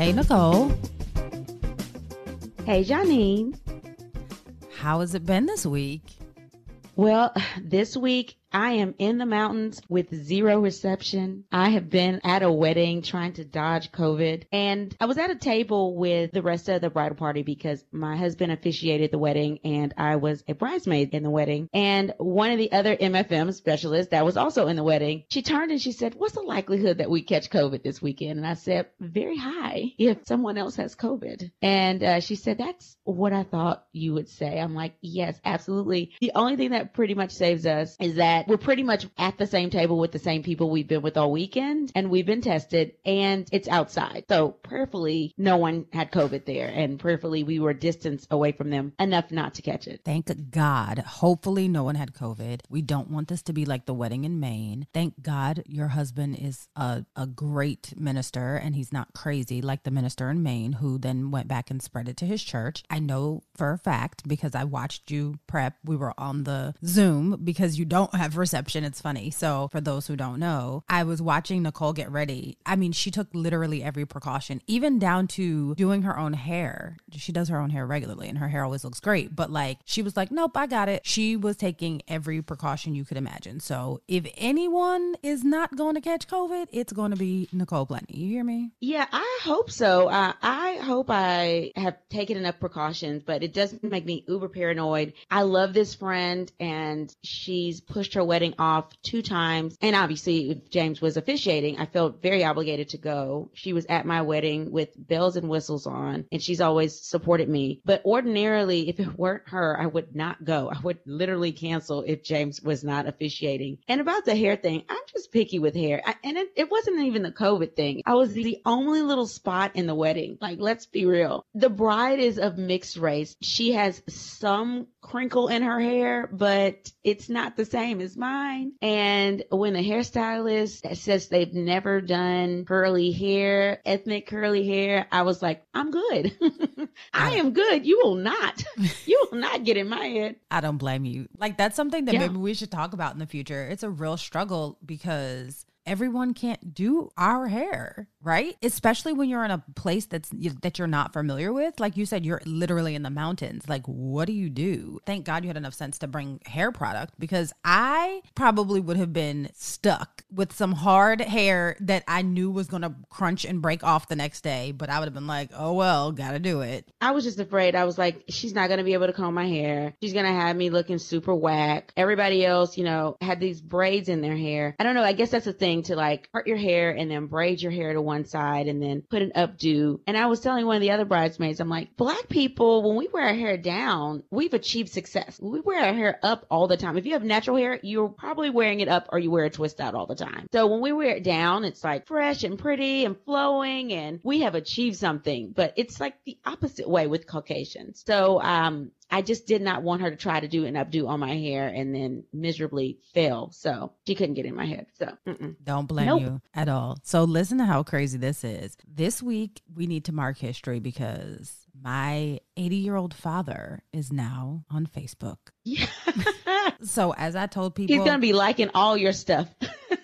Hey, Nicole. Hey, Janine. How has it been this week? Well, this week I am in the mountains with zero reception. I have been at a wedding trying to dodge COVID and I was at a table with the rest of the bridal party because my husband officiated the wedding and I was a bridesmaid in the wedding. And one of the other MFM specialists that was also in the wedding, she turned and she said, what's the likelihood that we catch COVID this weekend? And I said, very high if someone else has COVID. And uh, she said, that's what I thought you would say. I'm like, yes, absolutely. The only thing that pretty much saves us is that that we're pretty much at the same table with the same people we've been with all weekend and we've been tested and it's outside. So prayerfully, no one had COVID there and prayerfully we were distance away from them enough not to catch it. Thank God. Hopefully, no one had COVID. We don't want this to be like the wedding in Maine. Thank God your husband is a, a great minister and he's not crazy like the minister in Maine who then went back and spread it to his church. I know for a fact because I watched you prep. We were on the Zoom because you don't have reception. It's funny. So, for those who don't know, I was watching Nicole get ready. I mean, she took literally every precaution, even down to doing her own hair. She does her own hair regularly and her hair always looks great. But like, she was like, nope, I got it. She was taking every precaution you could imagine. So, if anyone is not going to catch COVID, it's going to be Nicole Plenty. You hear me? Yeah, I hope so. Uh, I hope I have taken enough precautions, but it doesn't make me uber paranoid. I love this friend and she's pushed her wedding off two times. And obviously, if James was officiating, I felt very obligated to go. She was at my wedding with bells and whistles on, and she's always supported me. But ordinarily, if it weren't her, I would not go. I would literally cancel if James was not officiating. And about the hair thing, I'm just picky with hair. I, and it, it wasn't even the COVID thing. I was the only little spot in the wedding. Like, let's be real. The bride is of mixed race. She has some crinkle in her hair, but it's not the same as mine. And when the hairstylist says they've never done curly hair, ethnic curly hair, I was like, I'm good. I am good. You will not, you will not get in my head. I don't blame you. Like, that's something that Yeah. maybe we should talk about in the future. It's a real struggle because everyone can't do our hair, right? Especially when you're in a place that's that you're not familiar with. Like you said, you're literally in the mountains. Like, what do you do? Thank God you had enough sense to bring hair product because I probably would have been stuck with some hard hair that I knew was to crunch and break off the next day. But I would have been like, oh well, gotta do it. I was just afraid. I was like, she's not to be able to comb my hair. She's to have me looking super whack. Everybody else, you know, had these braids in their hair. I don't know. I guess that's a thing to like part your hair and then braid your hair to one side and then put an updo. And I was telling one of the other bridesmaids, I'm like, black people, when we wear our hair down, we've achieved success. We wear our hair up all the time. If you have natural hair, you're probably wearing it up or you wear a twist out all the time. So when we wear it down, it's like fresh and pretty and flowing and we have achieved something, but it's like the opposite way with Caucasians. So, um, I just did not want her to try to do an updo on my hair and then miserably fail. So she couldn't get in my head. So mm-mm. Don't blame Nope. you at all. So listen to how crazy this is. This week we need to mark history because my 80 year old father is now on Facebook. yeah. So as I told people, He's gonna be liking all your stuff.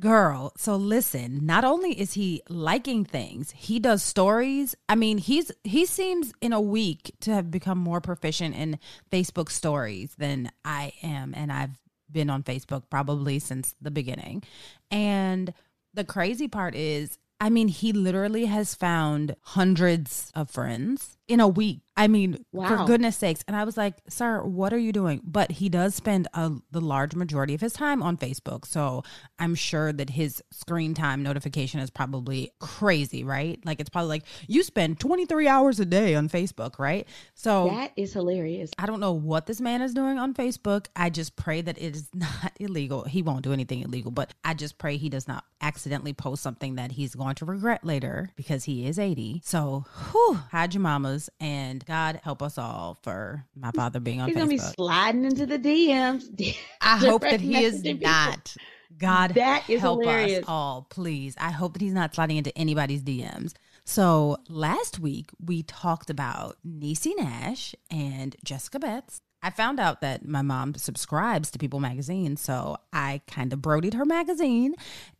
girl so listen not only is he liking things he does stories. I mean he's he seems in a week to have become more proficient in facebook stories than i am and i've been on facebook probably since the beginning. And the crazy part is i mean he literally has found hundreds of friends in a week i mean for goodness sakes and i was like sir what are you doing but he does spend a, the large majority of his time on facebook so i'm sure that his screen time notification is probably crazy right like it's probably like you spend 23 hours a day on facebook right so that is hilarious. I don't know what this man is doing on Facebook. I just pray that it is not illegal. He won't do anything illegal, but I just pray he does not accidentally post something that he's going to regret later because he is 80. So, whew, hide your mamas and God help us all for my father being on He's gonna be Facebook. sliding into the DMs. I hope that he is not. God That is help hilarious. us all, please. I hope that he's not sliding into anybody's DMs. So last week we talked about Niecy Nash and Jessica Betts. I found out that my mom subscribes to People Magazine, so I kind of brodied her magazine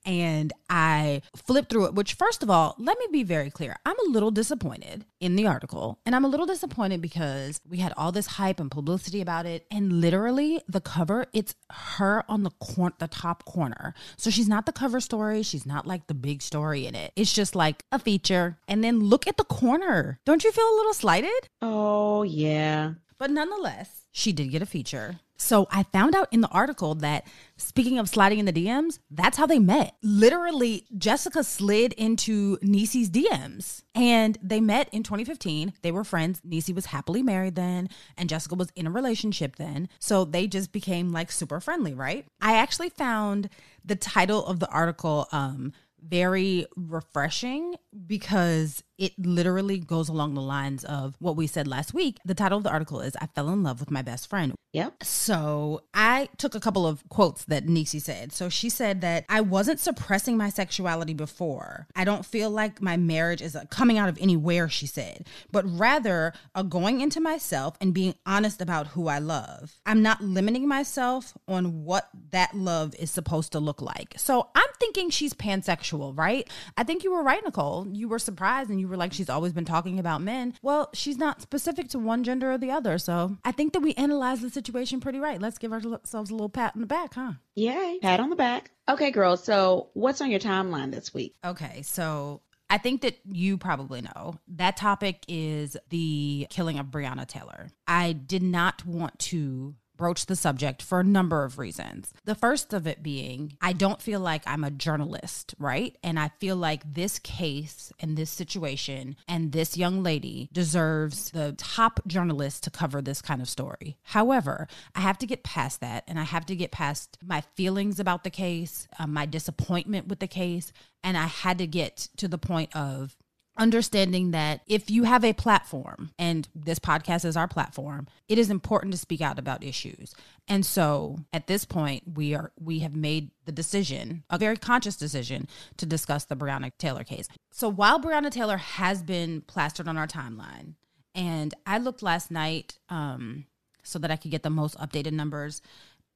and I flipped through it. Which, first of all, let me be very clear. I'm a little disappointed in the article, and I'm a little disappointed because we had all this hype and publicity about it, and literally the cover, it's her on the cor- the top corner. So she's not the cover story. She's not like the big story in it. It's just like a feature, and then look at the corner. Don't you feel a little slighted? Oh yeah. But nonetheless, she did get a feature. So I found out in the article that speaking of sliding in the DMs, that's how they met. Literally, Jessica slid into Niecy's DMs and they met in 2015. They were friends. Niecy was happily married then, and Jessica was in a relationship then. So they just became like super friendly, right? I actually found the title of the article um very refreshing because it literally goes along the lines of what we said last week. The title of the article is I Fell in Love with My Best Friend. Yep. So I took a couple of quotes that Niecy said. So she said that I wasn't suppressing my sexuality before. I don't feel like my marriage is uh, coming out of anywhere, she said, but rather a going into myself and being honest about who I love. I'm not limiting myself on what that love is supposed to look like. So I'm thinking she's pansexual, right? I think you were right, Nicole. You were surprised and you were like, she's always been talking about men. Well, she's not specific to one gender or the other. So I think that we analyzed the situation pretty right. Let's give ourselves a little pat on the back, huh? Yay. Pat on the back. Okay, girls. So what's on your timeline this week? Okay, so I think that you probably know that topic is the killing of Breonna Taylor. I did not want to broach the subject for a number of reasons. The first of it being, I don't feel like I'm a journalist, right? And I feel like this case and this situation and this young lady deserves the top journalist to cover this kind of story. However, I have to get past that and I have to get past my feelings about the case, uh, my disappointment with the case, and I had to get to the point of understanding that if you have a platform and this podcast is our platform it is important to speak out about issues. And so at this point we are we have made the decision a very conscious decision to discuss the Breonna Taylor case. So while Breonna Taylor has been plastered on our timeline and I looked last night um so that I could get the most updated numbers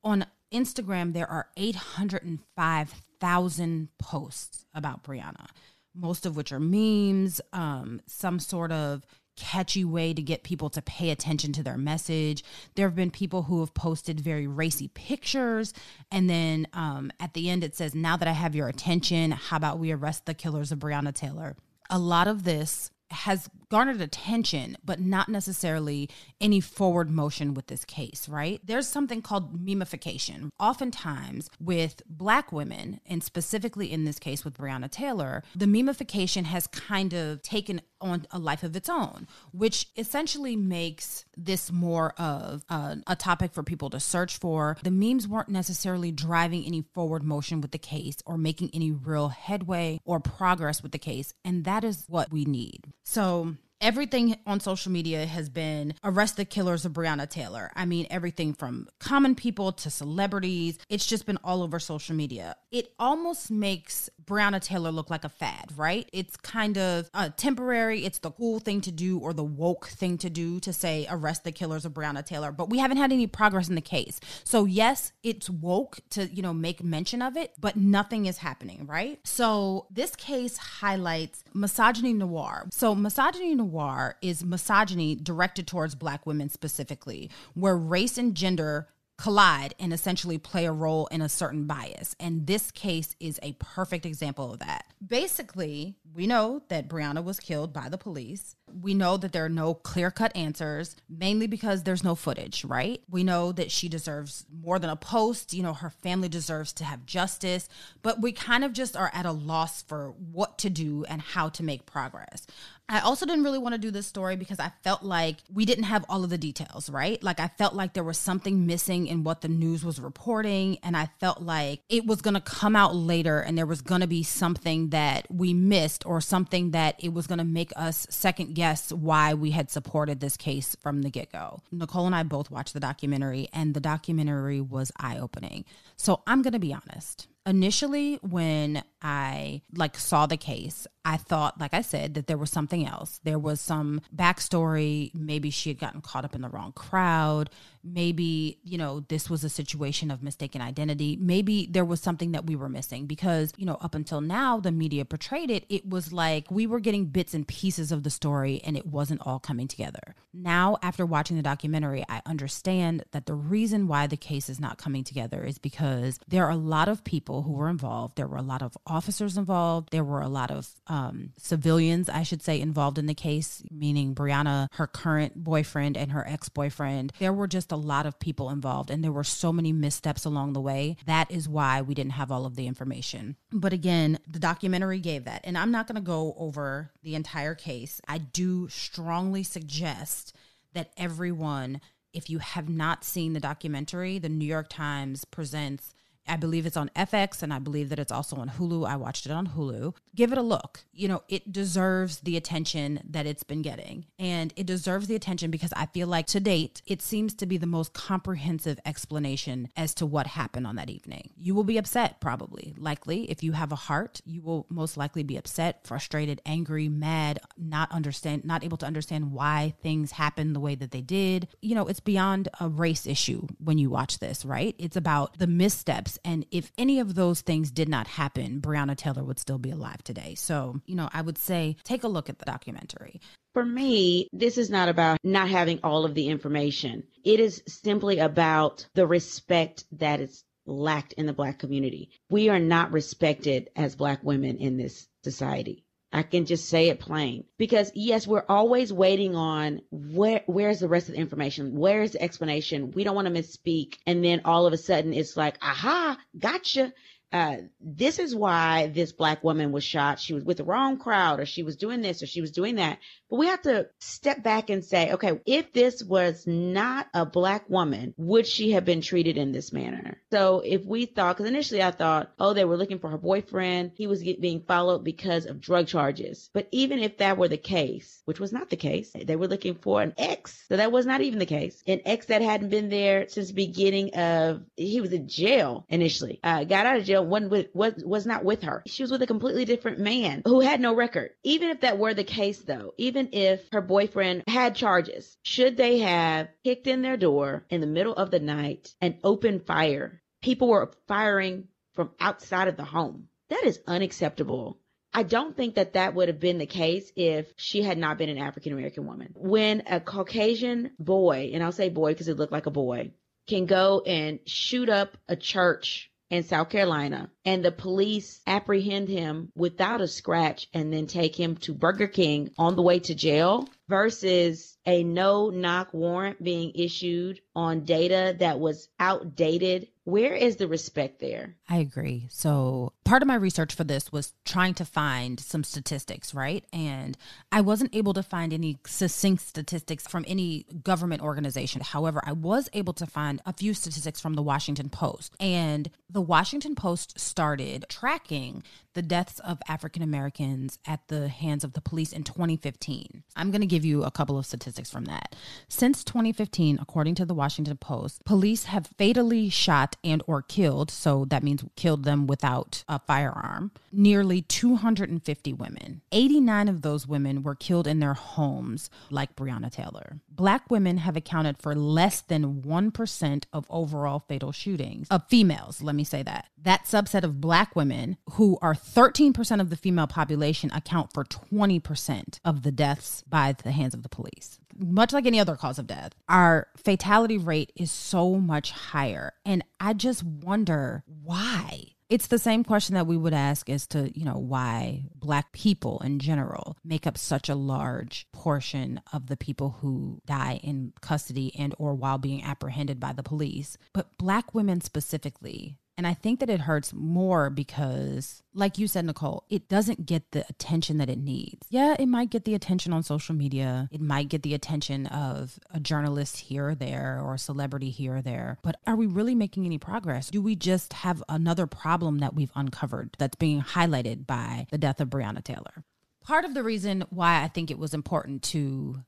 on Instagram there are 805,000 posts about Breonna most of which are memes, um, some sort of catchy way to get people to pay attention to their message. There have been people who have posted very racy pictures. And then um, at the end, it says, Now that I have your attention, how about we arrest the killers of Breonna Taylor? A lot of this has garnered attention, but not necessarily any forward motion with this case, right? There's something called memification. Oftentimes, with Black women, and specifically in this case with Breonna Taylor, the memification has kind of taken on a life of its own, which essentially makes this more of a, a topic for people to search for. The memes weren't necessarily driving any forward motion with the case or making any real headway or progress with the case. And that is what we need. So, everything on social media has been arrest the killers of Breonna Taylor. I mean, everything from common people to celebrities. It's just been all over social media. It almost makes Breonna Taylor look like a fad, right? It's kind of uh, temporary. It's the cool thing to do or the woke thing to do to say arrest the killers of Breonna Taylor. But we haven't had any progress in the case. So yes, it's woke to you know make mention of it, but nothing is happening, right? So this case highlights misogynoir. So misogynoir is misogyny directed towards black women specifically, where race and gender collide and essentially play a role in a certain bias. And this case is a perfect example of that. Basically, we know that Breonna was killed by the police. We know that there are no clear cut answers, mainly because there's no footage, right? We know that she deserves more than a post. You know, her family deserves to have justice, but we kind of just are at a loss for what to do and how to make progress. I also didn't really want to do this story because I felt like we didn't have all of the details, right? Like I felt like there was something missing in what the news was reporting. And I felt like it was going to come out later and there was going to be something that we missed or something that it was going to make us second guess why we had supported this case from the get go. Nicole and I both watched the documentary and the documentary was eye opening. So I'm going to be honest initially when I like saw the case, I thought, like I said, that there was something else. There was some backstory. Maybe she had gotten caught up in the wrong crowd. Maybe, you know, this was a situation of mistaken identity. Maybe there was something that we were missing because, you know, up until now, the media portrayed it. It was like we were getting bits and pieces of the story and it wasn't all coming together. Now, after watching the documentary, I understand that the reason why the case is not coming together is because there are a lot of people who were involved. There were a lot of officers involved. There were a lot of um, civilians, I should say, involved in the case, meaning Breonna, her current boyfriend, and her ex boyfriend. There were just a lot of people involved, and there were so many missteps along the way. That is why we didn't have all of the information. But again, the documentary gave that. And I'm not going to go over the entire case. I do strongly suggest that everyone, if you have not seen the documentary, the New York Times presents I believe it's on FX and I believe that it's also on Hulu. I watched it on Hulu. Give it a look. You know, it deserves the attention that it's been getting. And it deserves the attention because I feel like to date, it seems to be the most comprehensive explanation as to what happened on that evening. You will be upset, probably. Likely, if you have a heart, you will most likely be upset, frustrated, angry, mad, not understand, not able to understand why things happened the way that they did. You know, it's beyond a race issue when you watch this, right? It's about the missteps and if any of those things did not happen, Breonna Taylor would still be alive today. So, you know, I would say take a look at the documentary. For me, this is not about not having all of the information. It is simply about the respect that is lacked in the Black community. We are not respected as Black women in this society. I can just say it plain because yes, we're always waiting on where where's the rest of the information? Where's the explanation? We don't want to misspeak. And then all of a sudden it's like, aha, gotcha. Uh, this is why this black woman was shot. She was with the wrong crowd, or she was doing this, or she was doing that. But we have to step back and say, okay, if this was not a black woman, would she have been treated in this manner? So if we thought, because initially I thought, oh, they were looking for her boyfriend. He was being followed because of drug charges. But even if that were the case, which was not the case, they were looking for an ex. So that was not even the case. An ex that hadn't been there since the beginning of, he was in jail initially, uh, got out of jail, one was, was not with her. She was with a completely different man who had no record. Even if that were the case though, even even if her boyfriend had charges, should they have kicked in their door in the middle of the night and opened fire? People were firing from outside of the home. That is unacceptable. I don't think that that would have been the case if she had not been an African American woman. When a Caucasian boy, and I'll say boy because it looked like a boy, can go and shoot up a church in South Carolina and the police apprehend him without a scratch and then take him to Burger King on the way to jail versus a no knock warrant being issued on data that was outdated. Where is the respect there? I agree. So, part of my research for this was trying to find some statistics, right? And I wasn't able to find any succinct statistics from any government organization. However, I was able to find a few statistics from the Washington Post. And the Washington Post started tracking the deaths of African Americans at the hands of the police in 2015. I'm going to give you a couple of statistics from that. Since 2015, according to the Washington Post, police have fatally shot and or killed, so that means killed them without a firearm, nearly 250 women. 89 of those women were killed in their homes, like Breonna Taylor. Black women have accounted for less than 1% of overall fatal shootings of females, let me say that. That subset of black women, who are 13% of the female population, account for 20% of the deaths by the hands of the police. Much like any other cause of death, our fatality rate is so much higher. And I just wonder why it's the same question that we would ask as to you know why black people in general make up such a large portion of the people who die in custody and or while being apprehended by the police but black women specifically and I think that it hurts more because, like you said, Nicole, it doesn't get the attention that it needs. Yeah, it might get the attention on social media. It might get the attention of a journalist here or there or a celebrity here or there. But are we really making any progress? Do we just have another problem that we've uncovered that's being highlighted by the death of Breonna Taylor? Part of the reason why I think it was important to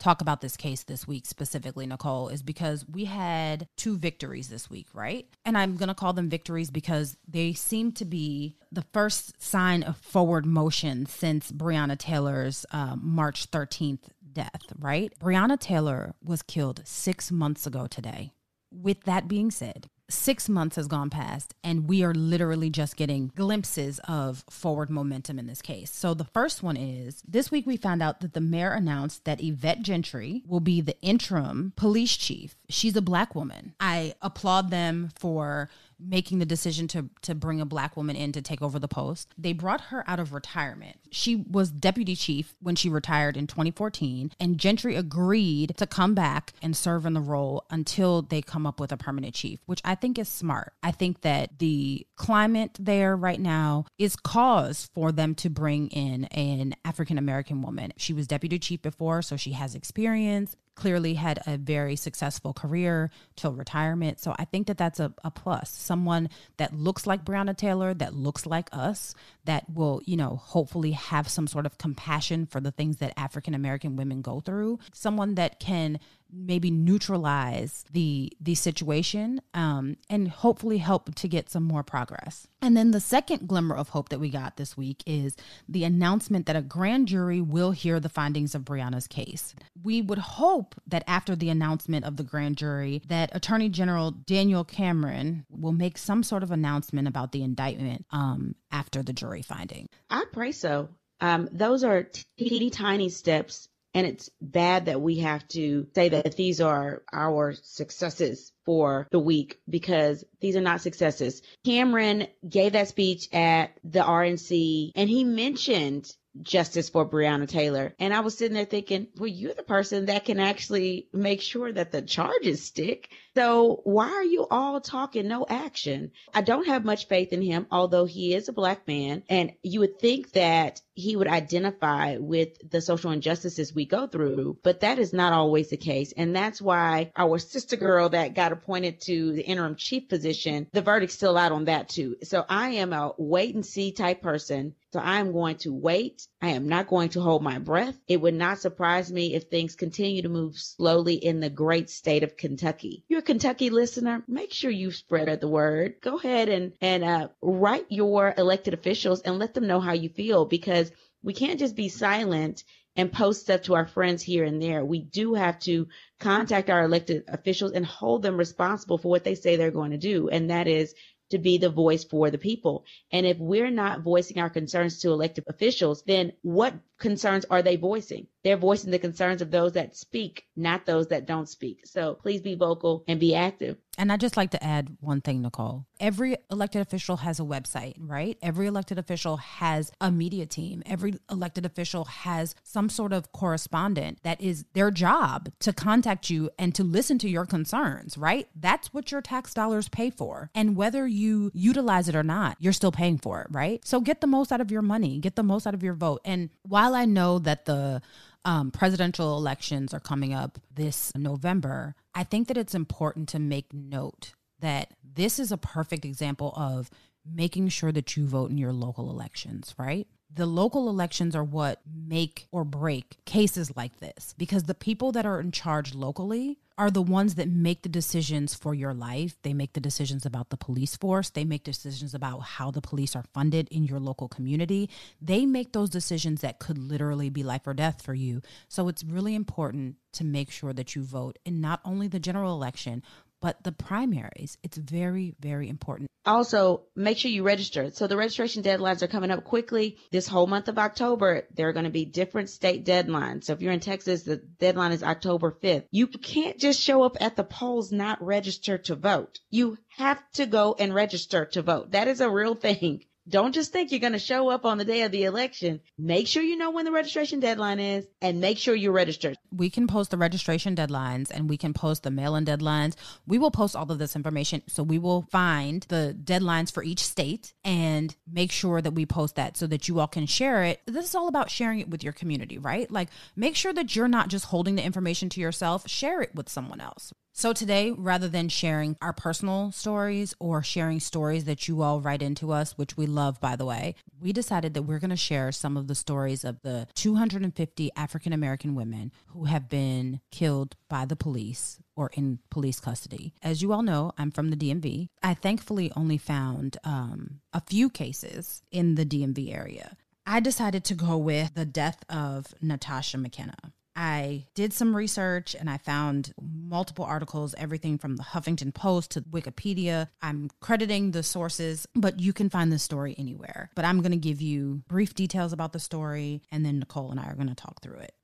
talk about this case this week specifically, Nicole, is because we had two victories this week, right? And I'm going to call them victories because they seem to be the first sign of forward motion since Breonna Taylor's uh, March 13th death, right? Breonna Taylor was killed six months ago today. With that being said, six months has gone past and we are literally just getting glimpses of forward momentum in this case. So the first one is this week we found out that the mayor announced that Yvette Gentry will be the interim police chief. She's a black woman. I applaud them for making the decision to to bring a black woman in to take over the post. They brought her out of retirement. She was deputy chief when she retired in 2014 and Gentry agreed to come back and serve in the role until they come up with a permanent chief, which I think is smart. I think that the climate there right now is cause for them to bring in an African American woman. She was deputy chief before, so she has experience clearly had a very successful career till retirement. So I think that that's a, a plus. Someone that looks like Breonna Taylor, that looks like us, that will, you know, hopefully have some sort of compassion for the things that African American women go through. Someone that can maybe neutralize the the situation um, and hopefully help to get some more progress. And then the second glimmer of hope that we got this week is the announcement that a grand jury will hear the findings of Breonna's case. We would hope that after the announcement of the grand jury that Attorney General Daniel Cameron will make some sort of announcement about the indictment um, after the jury finding. I pray so. Um, those are teeny tiny steps and it's bad that we have to say that these are our successes for the week because these are not successes. Cameron gave that speech at the RNC and he mentioned justice for Breonna Taylor. And I was sitting there thinking, well, you're the person that can actually make sure that the charges stick. So why are you all talking no action? I don't have much faith in him, although he is a black man. And you would think that he would identify with the social injustices we go through, but that is not always the case. And that's why our sister girl that got appointed to the interim chief position, the verdict's still out on that too. So I am a wait and see type person. So I am going to wait. I am not going to hold my breath. It would not surprise me if things continue to move slowly in the great state of Kentucky. You're a Kentucky listener. Make sure you spread the word. Go ahead and, and, uh, write your elected officials and let them know how you feel because we can't just be silent and post stuff to our friends here and there. We do have to contact our elected officials and hold them responsible for what they say they're going to do. And that is to be the voice for the people. And if we're not voicing our concerns to elected officials, then what concerns are they voicing? They're voicing the concerns of those that speak, not those that don't speak. So please be vocal and be active. And I'd just like to add one thing, Nicole. Every elected official has a website, right? Every elected official has a media team. Every elected official has some sort of correspondent that is their job to contact you and to listen to your concerns, right? That's what your tax dollars pay for. And whether you utilize it or not, you're still paying for it, right? So get the most out of your money, get the most out of your vote. And while I know that the um, presidential elections are coming up this November, I think that it's important to make note that this is a perfect example of making sure that you vote in your local elections, right? The local elections are what make or break cases like this because the people that are in charge locally are the ones that make the decisions for your life. They make the decisions about the police force. They make decisions about how the police are funded in your local community. They make those decisions that could literally be life or death for you. So it's really important to make sure that you vote in not only the general election, but the primaries. It's very, very important. Also, make sure you register. So the registration deadlines are coming up quickly. This whole month of October, there are going to be different state deadlines. So if you're in Texas, the deadline is October 5th. You can't just show up at the polls not register to vote. You have to go and register to vote. That is a real thing. Don't just think you're going to show up on the day of the election. Make sure you know when the registration deadline is and make sure you're registered. We can post the registration deadlines and we can post the mail in deadlines. We will post all of this information. So we will find the deadlines for each state and make sure that we post that so that you all can share it. This is all about sharing it with your community, right? Like make sure that you're not just holding the information to yourself, share it with someone else. So, today, rather than sharing our personal stories or sharing stories that you all write into us, which we love, by the way, we decided that we're going to share some of the stories of the 250 African American women who have been killed by the police or in police custody. As you all know, I'm from the DMV. I thankfully only found um, a few cases in the DMV area. I decided to go with the death of Natasha McKenna. I did some research and I found multiple articles, everything from the Huffington Post to Wikipedia. I'm crediting the sources, but you can find this story anywhere. But I'm going to give you brief details about the story, and then Nicole and I are going to talk through it.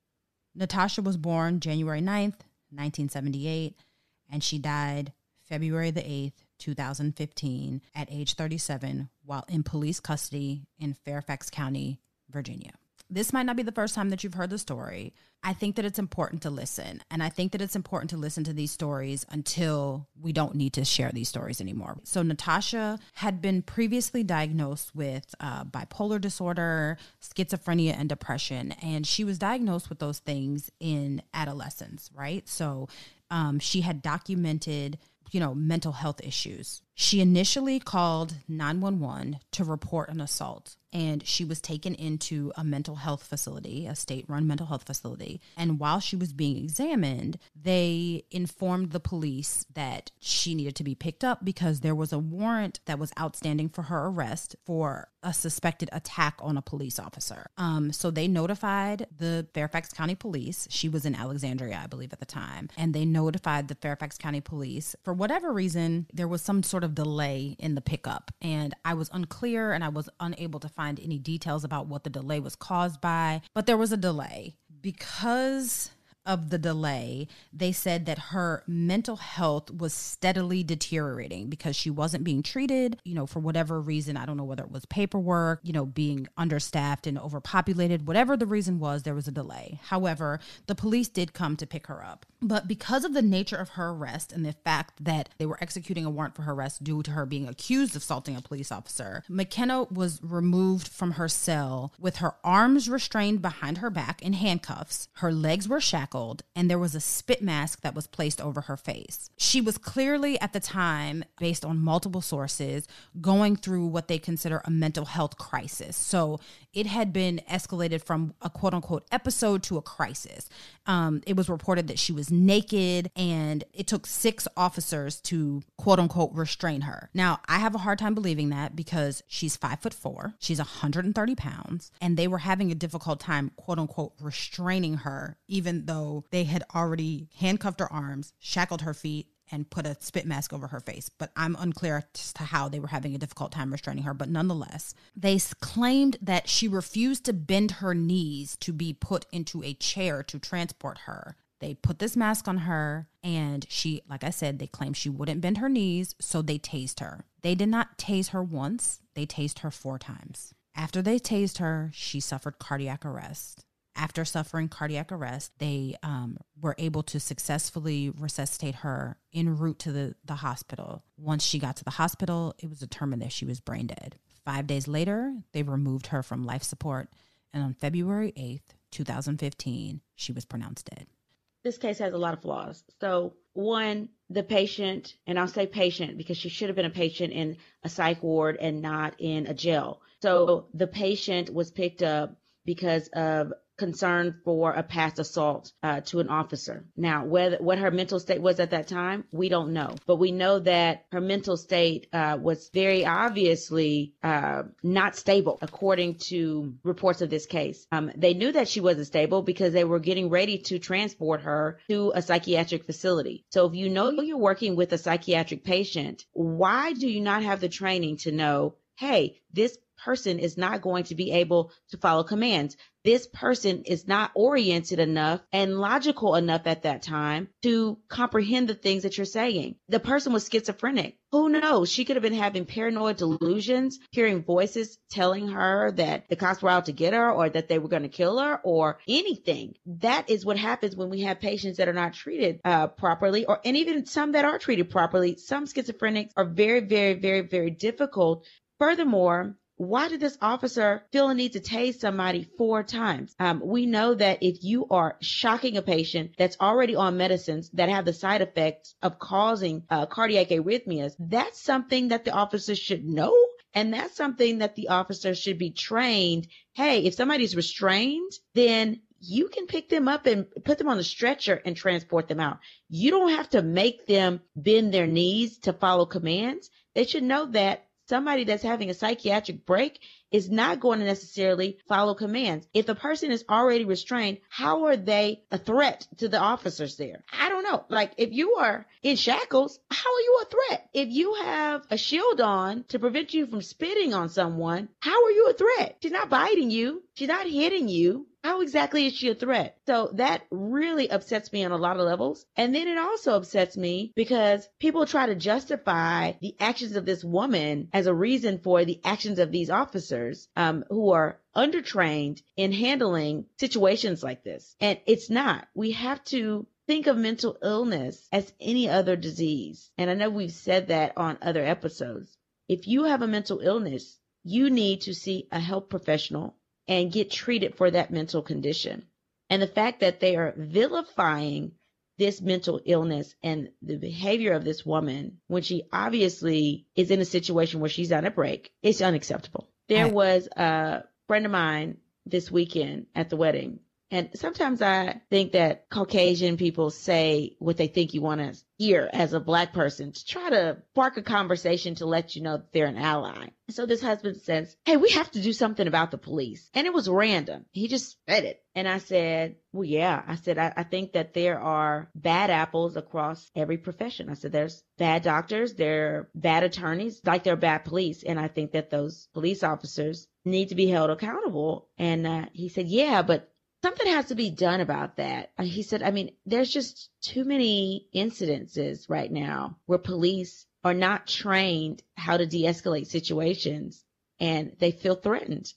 Natasha was born January 9th, 1978, and she died February the 8th, 2015, at age 37, while in police custody in Fairfax County, Virginia this might not be the first time that you've heard the story. I think that it's important to listen. And I think that it's important to listen to these stories until we don't need to share these stories anymore. So, Natasha had been previously diagnosed with uh, bipolar disorder, schizophrenia, and depression. And she was diagnosed with those things in adolescence, right? So, um, she had documented you know, mental health issues. She initially called 911 to report an assault and she was taken into a mental health facility, a state run mental health facility. And while she was being examined, they informed the police that she needed to be picked up because there was a warrant that was outstanding for her arrest for a suspected attack on a police officer. Um, so they notified the Fairfax County Police. She was in Alexandria, I believe, at the time. And they notified the Fairfax County Police. For whatever reason, there was some sort of delay in the pickup. And I was unclear and I was unable to find any details about what the delay was caused by, but there was a delay. Because of the delay, they said that her mental health was steadily deteriorating because she wasn't being treated, you know, for whatever reason. I don't know whether it was paperwork, you know, being understaffed and overpopulated, whatever the reason was, there was a delay. However, the police did come to pick her up. But because of the nature of her arrest and the fact that they were executing a warrant for her arrest due to her being accused of assaulting a police officer, McKenna was removed from her cell with her arms restrained behind her back in handcuffs, her legs were shackled and there was a spit mask that was placed over her face. She was clearly at the time, based on multiple sources, going through what they consider a mental health crisis. So it had been escalated from a quote unquote episode to a crisis. Um, it was reported that she was naked and it took six officers to quote unquote restrain her. Now, I have a hard time believing that because she's five foot four, she's 130 pounds, and they were having a difficult time quote unquote restraining her, even though they had already handcuffed her arms, shackled her feet, and put a spit mask over her face. But I'm unclear as to how they were having a difficult time restraining her. But nonetheless, they claimed that she refused to bend her knees to be put into a chair to transport her. They put this mask on her, and she, like I said, they claimed she wouldn't bend her knees, so they tased her. They did not tase her once, they tased her four times. After they tased her, she suffered cardiac arrest. After suffering cardiac arrest, they um, were able to successfully resuscitate her en route to the, the hospital. Once she got to the hospital, it was determined that she was brain dead. Five days later, they removed her from life support, and on February 8th, 2015, she was pronounced dead. this case has a lot of flaws. So, one, the patient, and I'll say patient because she should have been a patient in a psych ward and not in a jail. So, the patient was picked up because of concern for a past assault uh, to an officer. Now, whether what her mental state was at that time, we don't know, but we know that her mental state uh, was very obviously uh, not stable, according to reports of this case. Um, they knew that she wasn't stable because they were getting ready to transport her to a psychiatric facility. So, if you know you're working with a psychiatric patient, why do you not have the training to know? Hey, this person is not going to be able to follow commands. This person is not oriented enough and logical enough at that time to comprehend the things that you're saying. The person was schizophrenic. Who knows? She could have been having paranoid delusions, hearing voices telling her that the cops were out to get her or that they were going to kill her or anything. That is what happens when we have patients that are not treated uh, properly or, and even some that are treated properly. Some schizophrenics are very, very, very, very difficult Furthermore, why did this officer feel a need to tase somebody four times? Um, we know that if you are shocking a patient that's already on medicines that have the side effects of causing uh, cardiac arrhythmias, that's something that the officer should know. And that's something that the officer should be trained. Hey, if somebody's restrained, then you can pick them up and put them on the stretcher and transport them out. You don't have to make them bend their knees to follow commands. They should know that somebody that's having a psychiatric break is not going to necessarily follow commands. If the person is already restrained, how are they a threat to the officers there? I don't know. Like if you are in shackles, how are you a threat? If you have a shield on to prevent you from spitting on someone, how are you a threat? She's not biting you. She's not hitting you. How exactly is she a threat? So that really upsets me on a lot of levels. And then it also upsets me because people try to justify the actions of this woman as a reason for the actions of these officers um, who are undertrained in handling situations like this. And it's not. We have to think of mental illness as any other disease. And I know we've said that on other episodes. If you have a mental illness, you need to see a health professional and get treated for that mental condition. And the fact that they are vilifying this mental illness and the behavior of this woman when she obviously is in a situation where she's on a break is unacceptable. There was a friend of mine this weekend at the wedding and sometimes I think that Caucasian people say what they think you want to hear as a black person to try to spark a conversation to let you know that they're an ally. So this husband says, Hey, we have to do something about the police. And it was random. He just said it. And I said, Well, yeah. I said, I, I think that there are bad apples across every profession. I said, There's bad doctors, there are bad attorneys, like there are bad police. And I think that those police officers need to be held accountable. And uh, he said, Yeah, but something has to be done about that. Uh, he said, I mean, there's just too many incidences right now where police are not trained how to de-escalate situations and they feel threatened.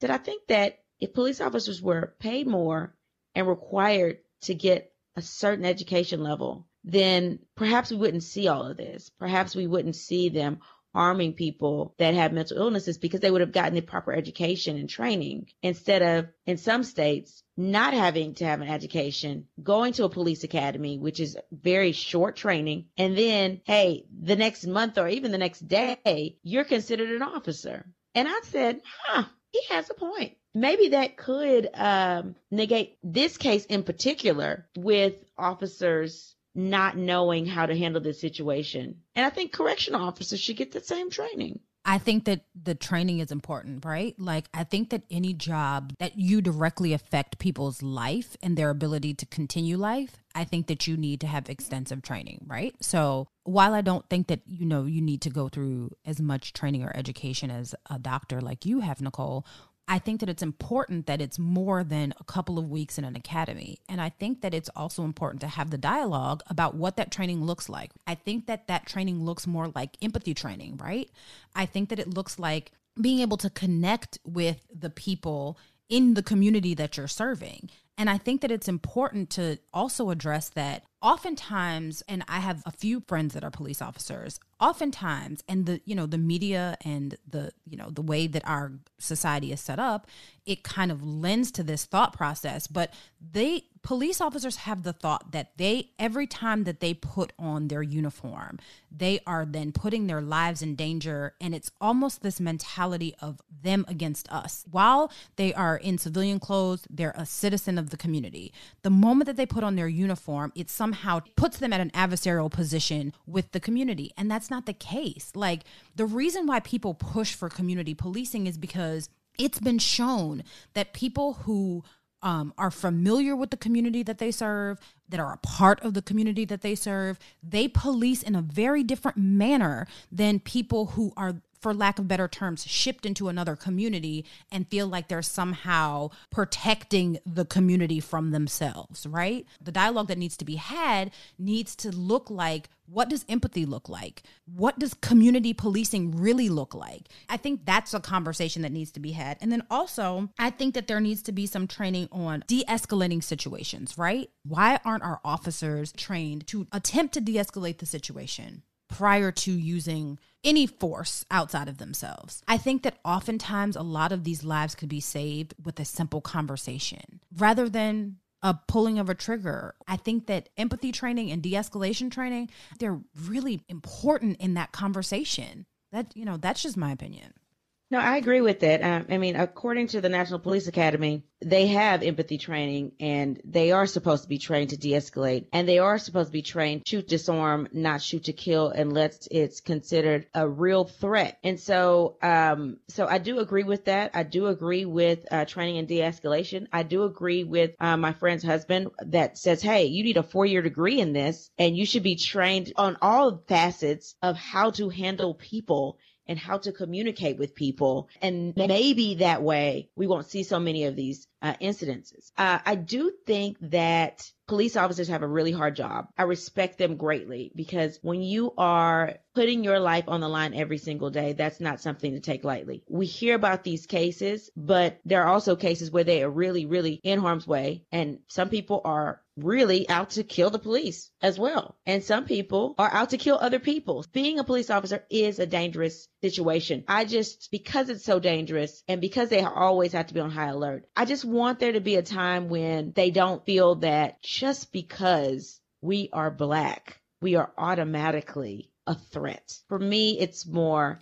That I think that if police officers were paid more and required to get a certain education level, then perhaps we wouldn't see all of this. Perhaps we wouldn't see them harming people that have mental illnesses because they would have gotten the proper education and training instead of in some states not having to have an education, going to a police academy, which is very short training. And then, hey, the next month or even the next day, you're considered an officer. And I said, huh, he has a point. Maybe that could um, negate this case in particular with officers not knowing how to handle this situation. And I think correctional officers should get the same training. I think that the training is important, right? Like, I think that any job that you directly affect people's life and their ability to continue life, I think that you need to have extensive training, right? So, while I don't think that, you know, you need to go through as much training or education as a doctor like you have, Nicole, I think that it's important that it's more than a couple of weeks in an academy. And I think that it's also important to have the dialogue about what that training looks like. I think that that training looks more like empathy training, right? I think that it looks like being able to connect with the people in the community that you're serving. And I think that it's important to also address that oftentimes and i have a few friends that are police officers oftentimes and the you know the media and the you know the way that our society is set up it kind of lends to this thought process but they police officers have the thought that they every time that they put on their uniform they are then putting their lives in danger. And it's almost this mentality of them against us. While they are in civilian clothes they're a citizen of the community. The moment that they put on their uniform it somehow puts them at an adversarial position with the community. And that's not the case. Like the reason why people push for community policing is because it's been shown that people who um, are familiar with the community that they serve, that are a part of the community that they serve, they police in a very different manner than people who are for lack of better terms, shipped into another community and feel like they're somehow protecting the community from themselves, right? The dialogue that needs to be had needs to look like what does empathy look like? What does community policing really look like? I think that's a conversation that needs to be had. And then also, I think that there needs to be some training on de escalating situations, right? Why aren't our officers trained to attempt to de escalate the situation? prior to using any force outside of themselves. I think that oftentimes a lot of these lives could be saved with a simple conversation rather than a pulling of a trigger. I think that empathy training and de-escalation training, they're really important in that conversation. That, you know, that's just my opinion. No, I agree with that. Um, I mean, according to the National Police Academy, they have empathy training and they are supposed to be trained to de-escalate and they are supposed to be trained shoot disarm, not shoot to kill unless it's considered a real threat. And so, um, so I do agree with that. I do agree with uh, training and de-escalation. I do agree with uh, my friend's husband that says, hey, you need a four-year degree in this and you should be trained on all facets of how to handle people and how to communicate with people. And maybe that way we won't see so many of these uh, incidences. Uh, I do think that police officers have a really hard job. I respect them greatly because when you are putting your life on the line every single day, that's not something to take lightly. We hear about these cases, but there are also cases where they are really, really in harm's way. And some people are really out to kill the police as well. And some people are out to kill other people. Being a police officer is a dangerous situation. I just, because it's so dangerous and because they always have to be on high alert, I just want there to be a time when they don't feel that just because we are black, we are automatically a threat. For me, it's more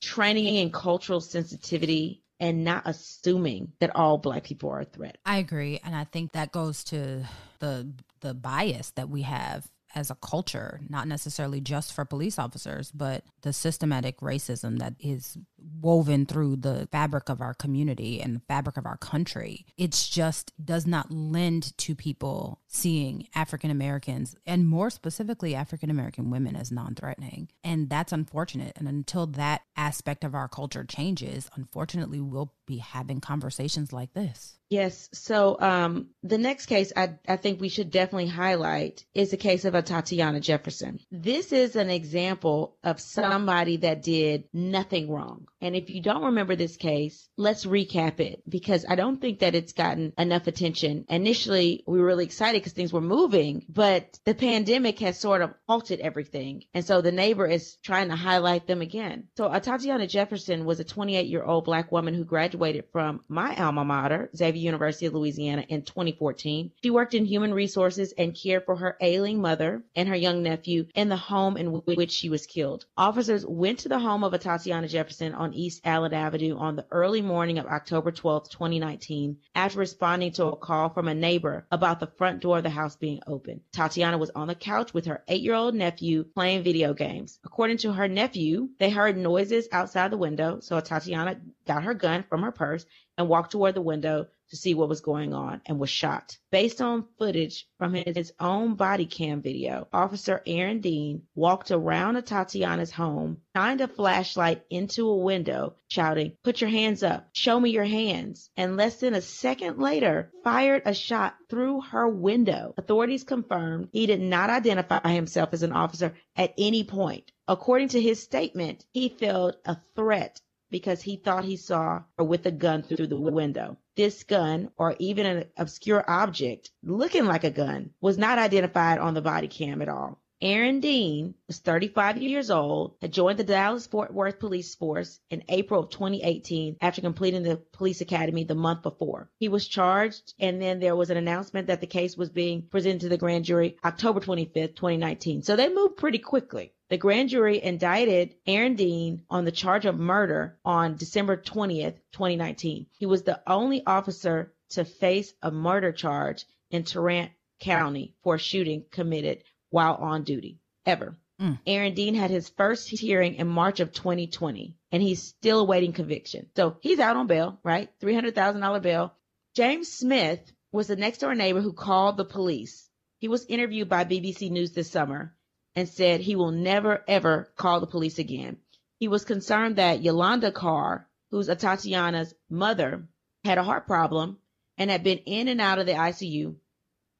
training and cultural sensitivity and not assuming that all black people are a threat. I agree and I think that goes to the the bias that we have as a culture, not necessarily just for police officers, but the systematic racism that is woven through the fabric of our community and the fabric of our country. It's just does not lend to people seeing African Americans and more specifically African American women as non threatening. And that's unfortunate. And until that aspect of our culture changes, unfortunately, we'll be having conversations like this. Yes. So um, the next case I, I think we should definitely highlight is the case of Atatiana Jefferson. This is an example of somebody that did nothing wrong. And if you don't remember this case, let's recap it because I don't think that it's gotten enough attention. Initially, we were really excited because things were moving, but the pandemic has sort of halted everything. And so the neighbor is trying to highlight them again. So Atatiana Jefferson was a 28 year old black woman who graduated from my alma mater, Xavier University of Louisiana in 2014. She worked in human resources and cared for her ailing mother and her young nephew in the home in which she was killed. Officers went to the home of Atatiana Jefferson on East Allen Avenue on the early morning of October 12, 2019, after responding to a call from a neighbor about the front door of the house being open. Tatiana was on the couch with her eight year old nephew playing video games. According to her nephew, they heard noises outside the window, so Tatiana got her gun from her purse and walked toward the window to see what was going on and was shot. Based on footage from his own body cam video, Officer Aaron Dean walked around Tatiana's home, shined a flashlight into a window, shouting, Put your hands up, show me your hands, and less than a second later, fired a shot through her window. Authorities confirmed he did not identify himself as an officer at any point. According to his statement, he felt a threat because he thought he saw her with a gun through the window. This gun, or even an obscure object looking like a gun, was not identified on the body cam at all. Aaron Dean was 35 years old, had joined the Dallas Fort Worth Police Force in April of 2018 after completing the police academy the month before. He was charged, and then there was an announcement that the case was being presented to the grand jury October 25th, 2019. So they moved pretty quickly. The grand jury indicted Aaron Dean on the charge of murder on December 20th, 2019. He was the only officer to face a murder charge in Tarrant County for a shooting committed while on duty ever. Mm. Aaron Dean had his first hearing in March of 2020, and he's still awaiting conviction. So he's out on bail, right? $300,000 bail. James Smith was the next door neighbor who called the police. He was interviewed by BBC News this summer and said he will never, ever call the police again. He was concerned that Yolanda Carr, who's Atatiana's mother, had a heart problem and had been in and out of the ICU.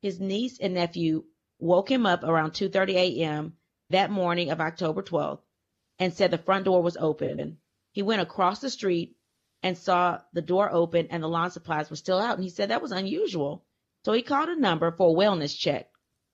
His niece and nephew woke him up around 2:30 a.m. that morning of October 12th and said the front door was open. He went across the street and saw the door open and the lawn supplies were still out and he said that was unusual. So he called a number for a wellness check.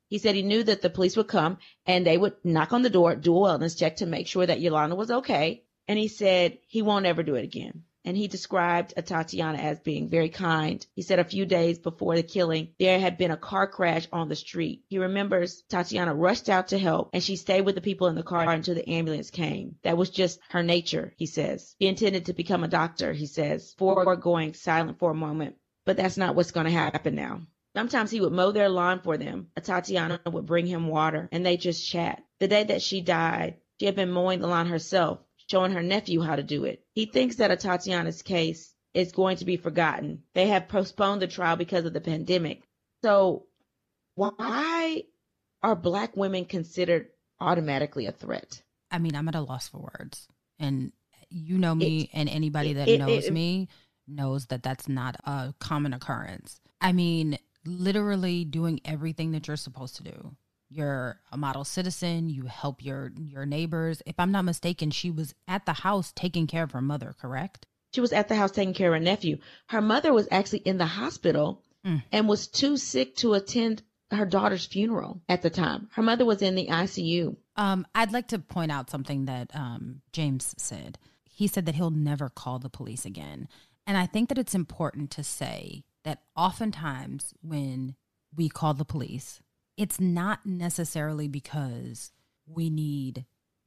He said he knew that the police would come and they would knock on the door, do a wellness check to make sure that Yolanda was okay. And he said he won't ever do it again and he described Tatiana as being very kind. He said a few days before the killing, there had been a car crash on the street. He remembers Tatiana rushed out to help and she stayed with the people in the car until the ambulance came. That was just her nature, he says. He intended to become a doctor, he says, before going silent for a moment. But that's not what's going to happen now. Sometimes he would mow their lawn for them. Tatiana would bring him water and they just chat. The day that she died, she had been mowing the lawn herself showing her nephew how to do it. He thinks that Atatiana's case is going to be forgotten. They have postponed the trial because of the pandemic. So why are black women considered automatically a threat? I mean, I'm at a loss for words. And you know me, it, and anybody that it, knows it, me knows that that's not a common occurrence. I mean, literally doing everything that you're supposed to do you're a model citizen you help your your neighbors. If i'm not mistaken she was at the house taking care of her mother correct? She was at the house taking care of her nephew. Her mother was actually in the hospital mm. and was too sick to attend her daughter's funeral at the time. Her mother was in the icu um, i'd like to point out something that um, james said. He said that he'll never call the police again. And i think that it's important to say that oftentimes when we call the police it's not necessarily because we need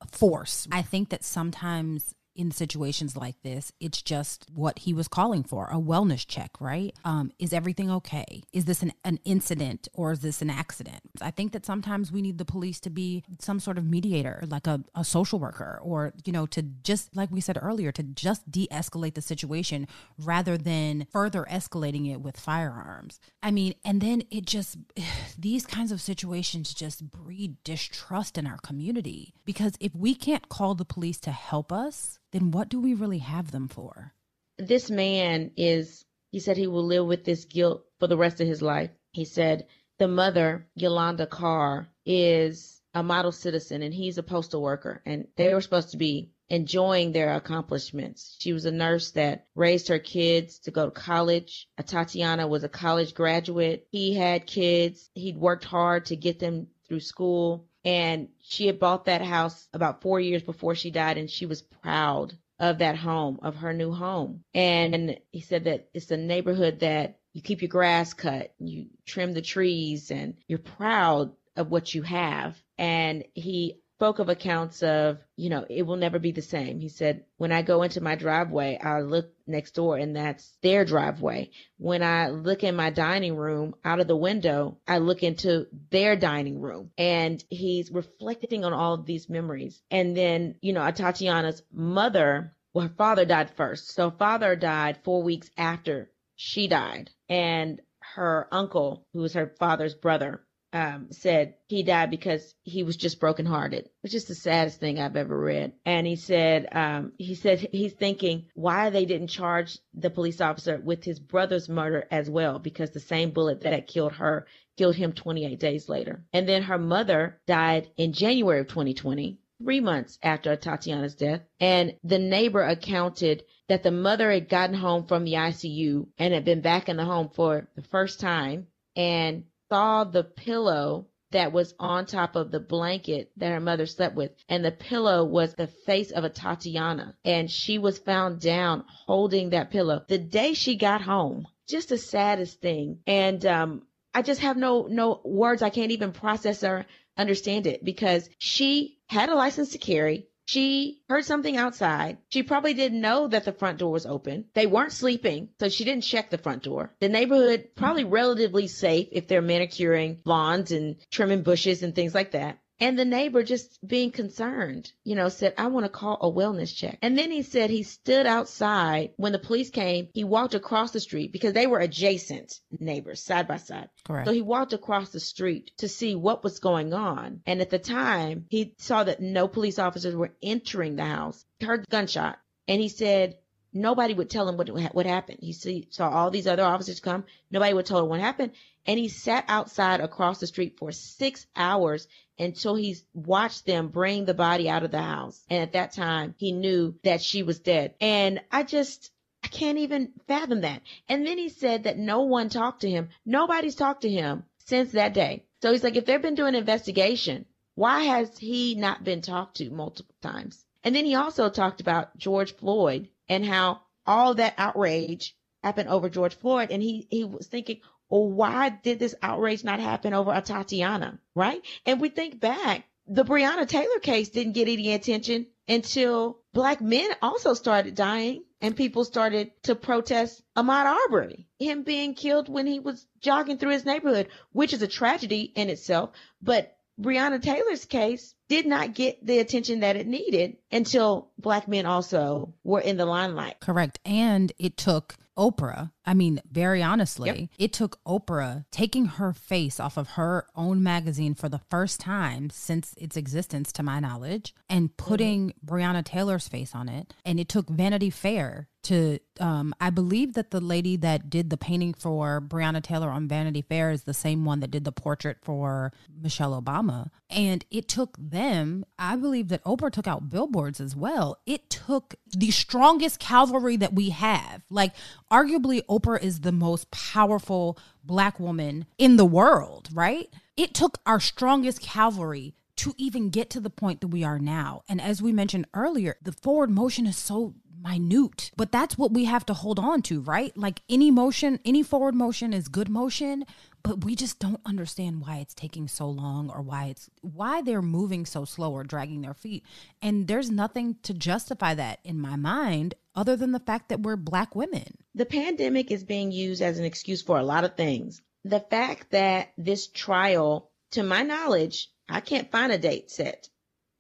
force. I think that sometimes in situations like this, it's just what he was calling for a wellness check, right? Um, is everything okay? Is this an, an incident or is this an accident? I think that sometimes we need the police to be some sort of mediator, like a, a social worker, or, you know, to just, like we said earlier, to just de escalate the situation rather than further escalating it with firearms. I mean, and then it just, these kinds of situations just breed distrust in our community because if we can't call the police to help us, then what do we really have them for? This man is, he said he will live with this guilt for the rest of his life. He said the mother, Yolanda Carr, is a model citizen and he's a postal worker and they were supposed to be enjoying their accomplishments. She was a nurse that raised her kids to go to college. Tatiana was a college graduate. He had kids. He'd worked hard to get them through school. And she had bought that house about four years before she died, and she was proud of that home, of her new home. And he said that it's a neighborhood that you keep your grass cut, you trim the trees, and you're proud of what you have. And he spoke of accounts of, you know, it will never be the same. He said, when I go into my driveway, I look next door and that's their driveway. When I look in my dining room out of the window, I look into their dining room and he's reflecting on all of these memories. And then, you know, Tatiana's mother, well, her father died first. So father died four weeks after she died and her uncle, who was her father's brother, um, said he died because he was just brokenhearted, which is the saddest thing I've ever read. And he said, um, he said he's thinking why they didn't charge the police officer with his brother's murder as well, because the same bullet that had killed her killed him 28 days later. And then her mother died in January of 2020. three months after Tatiana's death. And the neighbor accounted that the mother had gotten home from the ICU and had been back in the home for the first time and saw the pillow that was on top of the blanket that her mother slept with. And the pillow was the face of Atatiana. And she was found down holding that pillow the day she got home. Just the saddest thing. And um, I just have no no words. I can't even process or understand it because she had a license to carry. She heard something outside. She probably didn't know that the front door was open. They weren't sleeping, so she didn't check the front door. The neighborhood probably relatively safe if they're manicuring lawns and trimming bushes and things like that. And the neighbor just being concerned, you know, said, I want to call a wellness check. And then he said he stood outside when the police came. He walked across the street because they were adjacent neighbors side by side. Correct. So he walked across the street to see what was going on. And at the time, he saw that no police officers were entering the house, He heard the gunshot. And he said, nobody would tell him what what happened. He see, saw all these other officers come. Nobody would tell him what happened, and he sat outside across the street for six hours until he watched them bring the body out of the house. And at that time, he knew that she was dead. And I just, I can't even fathom that. And then he said that no one talked to him. Nobody's talked to him since that day. So he's like, if they've been doing an investigation, why has he not been talked to multiple times? And then he also talked about George Floyd and how all that outrage happened over George Floyd. And he, he was thinking, well, why did this outrage not happen over Atatiana? Right. And we think back, the Breonna Taylor case didn't get any attention until black men also started dying and people started to protest Ahmaud Arbery, him being killed when he was jogging through his neighborhood, which is a tragedy in itself. But Breonna Taylor's case did not get the attention that it needed until black men also were in the limelight. Correct. And it took Oprah, I mean, very honestly, yep. it took Oprah taking her face off of her own magazine for the first time since its existence, to my knowledge, and putting mm-hmm. Breonna Taylor's face on it. And it took Vanity Fair to um, I believe that the lady that did the painting for Breonna Taylor on Vanity Fair is the same one that did the portrait for Michelle Obama. And it took them, I believe that Oprah took out billboards as well. It took the strongest cavalry that we have. Like, arguably, Oprah is the most powerful black woman in the world, right? It took our strongest cavalry to even get to the point that we are now. And as we mentioned earlier, the forward motion is so minute, but that's what we have to hold on to, right? Like any motion, any forward motion is good motion, but we just don't understand why it's taking so long or why it's why they're moving so slow or dragging their feet. And there's nothing to justify that in my mind other than the fact that we're black women. The pandemic is being used as an excuse for a lot of things. The fact that this trial, to my knowledge, I can't find a date set.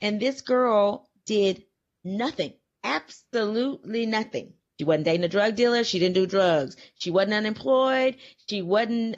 And this girl did nothing absolutely nothing. She wasn't dating a drug dealer. She didn't do drugs. She wasn't unemployed. She wasn't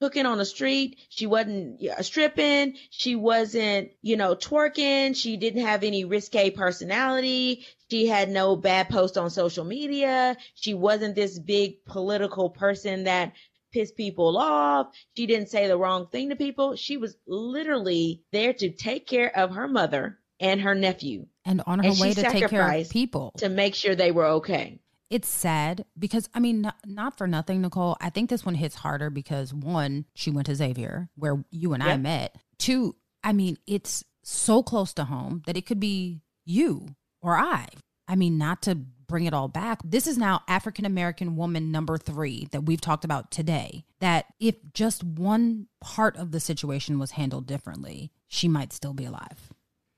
hooking on the street. She wasn't uh, stripping. She wasn't, you know, twerking. She didn't have any risque personality. She had no bad post on social media. She wasn't this big political person that pissed people off. She didn't say the wrong thing to people. She was literally there to take care of her mother and her nephew. And on her and way to take care of people. To make sure they were okay. It's sad because, I mean, not, not, for nothing, Nicole. I think this one hits harder because one, she went to Xavier, where you and yep. I met. Two, I mean, it's so close to home that it could be you or I. I mean, not to bring it all back. This is now African American woman number three that we've talked about today. That if just one part of the situation was handled differently, she might still be alive.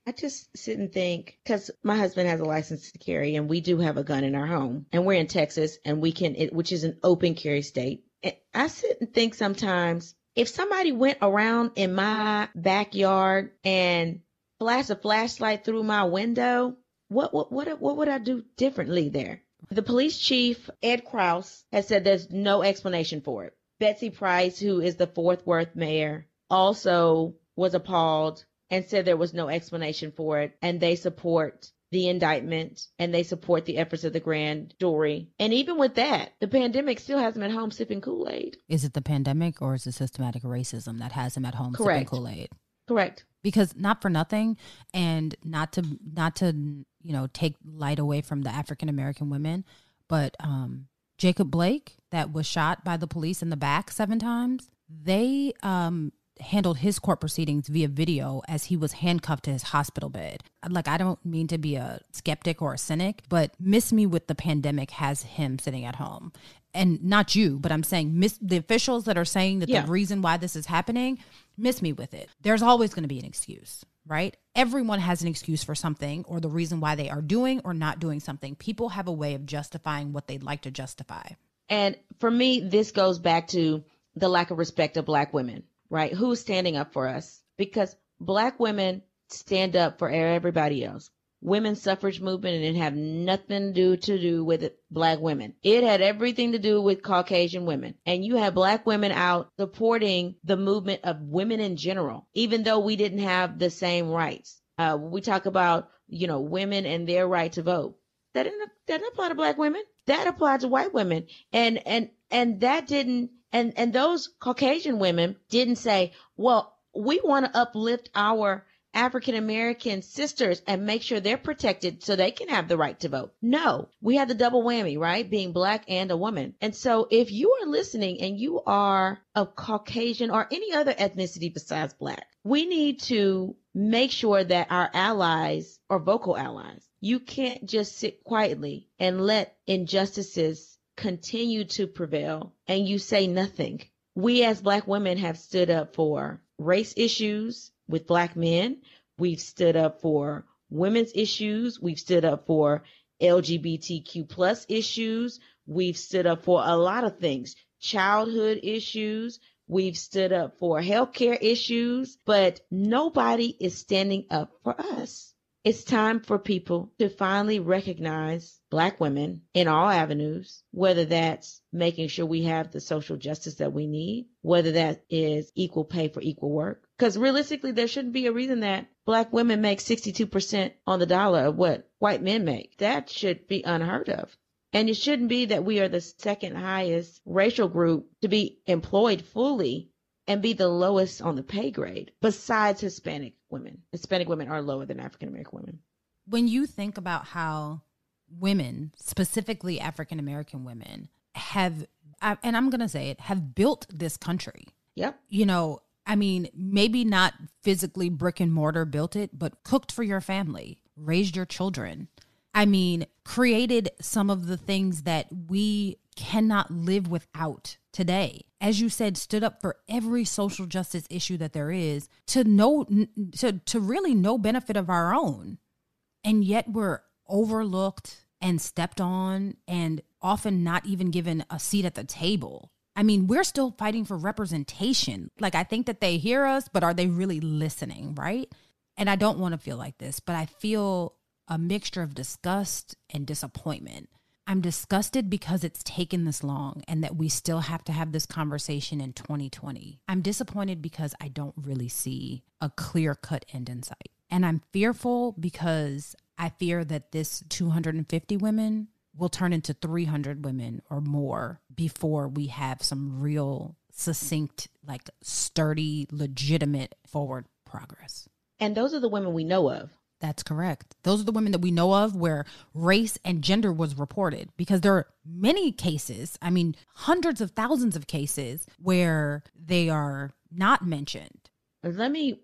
I just sit and think because my husband has a license to carry and we do have a gun in our home and we're in Texas and we can, it, which is an open carry state. And I sit and think sometimes if somebody went around in my backyard and flashed a flashlight through my window, what, what, what, what would I do differently there? The police chief, Ed Kraus, has said there's no explanation for it. Betsy Price, who is the Fort Worth mayor, also was appalled and said there was no explanation for it. And they support the indictment and they support the efforts of the grand jury. And even with that, the pandemic still has them at home sipping Kool Aid. Is it the pandemic or is it systematic racism that has them at home Correct. sipping Kool Aid? Correct. Because not for nothing and not to not to you know take light away from the African American women, but um Jacob Blake that was shot by the police in the back seven times, they um handled his court proceedings via video as he was handcuffed to his hospital bed. Like, I don't mean to be a skeptic or a cynic, but Miss Me with the Pandemic has him sitting at home. And not you, but I'm saying miss the officials that are saying that Yeah. the reason why this is happening, miss me with it. There's always going to be an excuse, right? Everyone has an excuse for something or the reason why they are doing or not doing something. People have a way of justifying what they'd like to justify. And for me, this goes back to the lack of respect of black women, right? Who's standing up for us? Because black women stand up for everybody else. Women's suffrage movement it had nothing to do to do with it, black women. It had everything to do with Caucasian women. And you had black women out supporting the movement of women in general, even though we didn't have the same rights. Uh, we talk about, you know, women and their right to vote. That didn't, that didn't apply to black women. That applied to white women. And, and, and that didn't, and, and those Caucasian women didn't say, well, we want to uplift our African American sisters and make sure they're protected so they can have the right to vote. No, we had the double whammy, right? Being black and a woman. And so if you are listening and you are of Caucasian or any other ethnicity besides black, we need to make sure that our allies are vocal allies. You can't just sit quietly and let injustices continue to prevail and you say nothing. We as black women have stood up for race issues with black men. We've stood up for women's issues. We've stood up for LGBTQ plus issues. We've stood up for a lot of things, childhood issues. We've stood up for healthcare issues, but nobody is standing up for us. It's time for people to finally recognize black women in all avenues, whether that's making sure we have the social justice that we need, whether that is equal pay for equal work. Because realistically, there shouldn't be a reason that black women make 62% on the dollar of what white men make. That should be unheard of. And it shouldn't be that we are the second highest racial group to be employed fully and be the lowest on the pay grade besides Hispanic women. Hispanic women are lower than African American women. when you think about how women, specifically African American women, have, and I'm going to say it, have built this country. Yep. You know, I mean, maybe not physically brick and mortar built it, but cooked for your family, raised your children. I mean, created some of the things that we cannot live without today. As you said, stood up for every social justice issue that there is to no to to really no benefit of our own and yet we're overlooked and stepped on and often not even given a seat at the table. I mean, we're still fighting for representation. Like, I think that they hear us, but are they really listening, right? And I don't want to feel like this, but I feel a mixture of disgust and disappointment. I'm disgusted because it's taken this long and that we still have to have this conversation in 2020. I'm disappointed because I don't really see a clear cut end in sight. And I'm fearful because I fear that this 250 women will turn into 300 women or more before we have some real, succinct, like sturdy, legitimate forward progress. And those are the women we know of. That's correct. Those are the women that we know of where race and gender was reported because there are many cases, I mean, hundreds of thousands of cases where they are not mentioned. Let me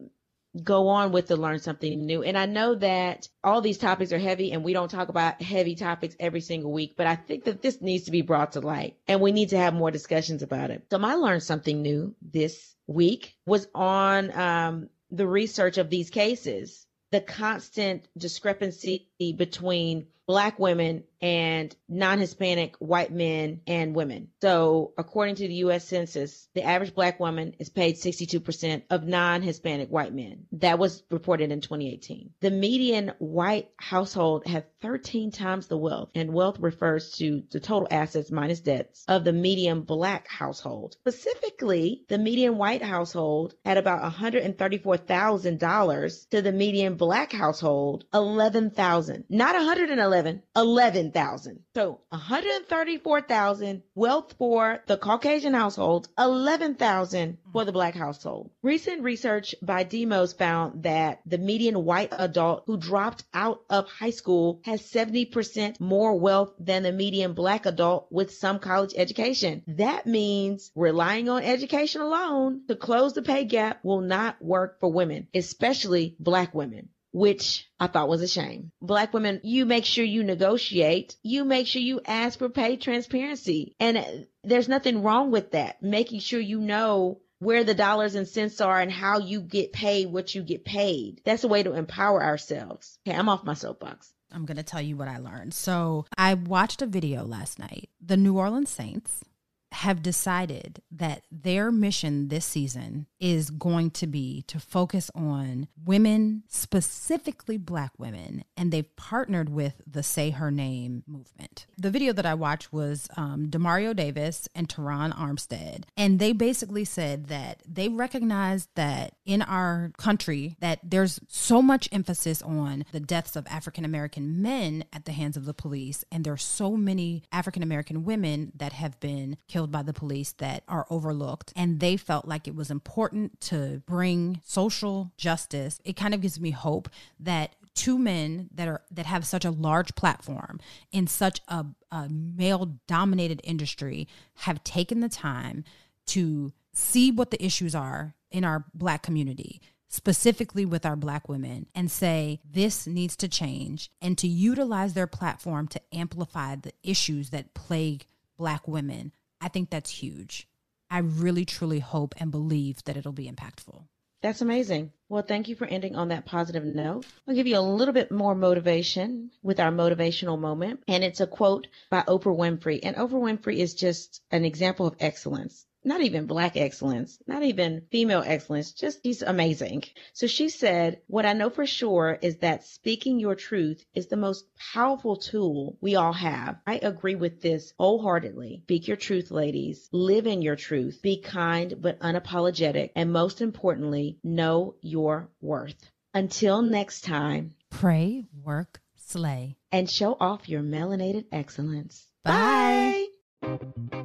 go on with the learn something new. And I know that all these topics are heavy and we don't talk about heavy topics every single week, but I think that this needs to be brought to light and we need to have more discussions about it. So my learn something new this week was on um, the research of these cases, the constant discrepancy between black women and non-Hispanic white men and women. So according to the U.S. Census, the average black woman is paid 62% of non-Hispanic white men. That was reported in 2018. The median white household had 13 times the wealth, and wealth refers to the total assets minus debts of the median black household. Specifically, the median white household had about $134,000 to the median black household, 11,000. Not 111 11, 11,000. So 134,000 wealth for the Caucasian household, 11,000 for the black household. Recent research by Demos found that the median white adult who dropped out of high school has 70% more wealth than the median black adult with some college education. That means relying on education alone to close the pay gap will not work for women, especially black women which I thought was a shame. Black women, you make sure you negotiate. You make sure you ask for pay transparency. And there's nothing wrong with that. Making sure you know where the dollars and cents are and how you get paid what you get paid. That's a way to empower ourselves. Okay, I'm off my soapbox. I'm going to tell you what I learned. So, I watched a video last night. The New Orleans Saints have decided that their mission this season is going to be to focus on women, specifically black women, and they've partnered with the Say Her Name movement. The video that I watched was um, Demario Davis and Terron Armstead, and they basically said that they recognize that in our country that there's so much emphasis on the deaths of African American men at the hands of the police, and there's so many African American women that have been killed by the police that are overlooked, and they felt like it was important to bring social justice. It kind of gives me hope that two men that are that have such a large platform in such a, a male dominated industry have taken the time to see what the issues are in our black community specifically with our black women and say this needs to change and to utilize their platform to amplify the issues that plague black women i think that's huge I really truly hope and believe that it'll be impactful. That's amazing. Well, thank you for ending on that positive note. I'll give you a little bit more motivation with our motivational moment. And it's a quote by Oprah Winfrey. And Oprah Winfrey is just an example of excellence not even black excellence, not even female excellence, just she's amazing. So she said, what I know for sure is that speaking your truth is the most powerful tool we all have. I agree with this wholeheartedly. Speak your truth, ladies. Live in your truth. Be kind but unapologetic. And most importantly, know your worth. Until next time, pray, work, slay, and show off your melanated excellence. Bye. Bye.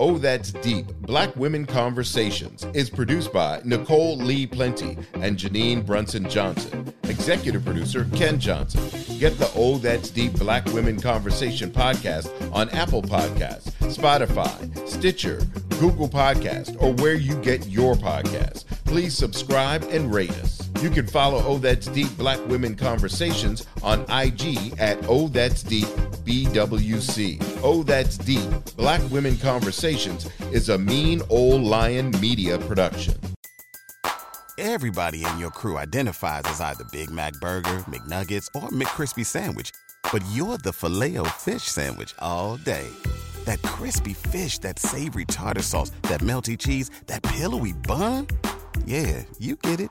Oh That's Deep Black Women Conversations is produced by Nicole Lee Plenty and Janine Brunson Johnson. Executive producer Ken Johnson. Get the Oh That's Deep Black Women Conversation podcast on Apple Podcasts, Spotify, Stitcher, Google Podcast, or where you get your podcasts. Please subscribe and rate us. You can follow Oh That's Deep Black Women Conversations on IG at Oh That's Deep BWC. Oh That's Deep Black Women Conversations is a mean old lion media production. Everybody in your crew identifies as either Big Mac Burger, McNuggets, or McCrispy Sandwich, but you're the filet fish Sandwich all day. That crispy fish, that savory tartar sauce, that melty cheese, that pillowy bun. Yeah, you get it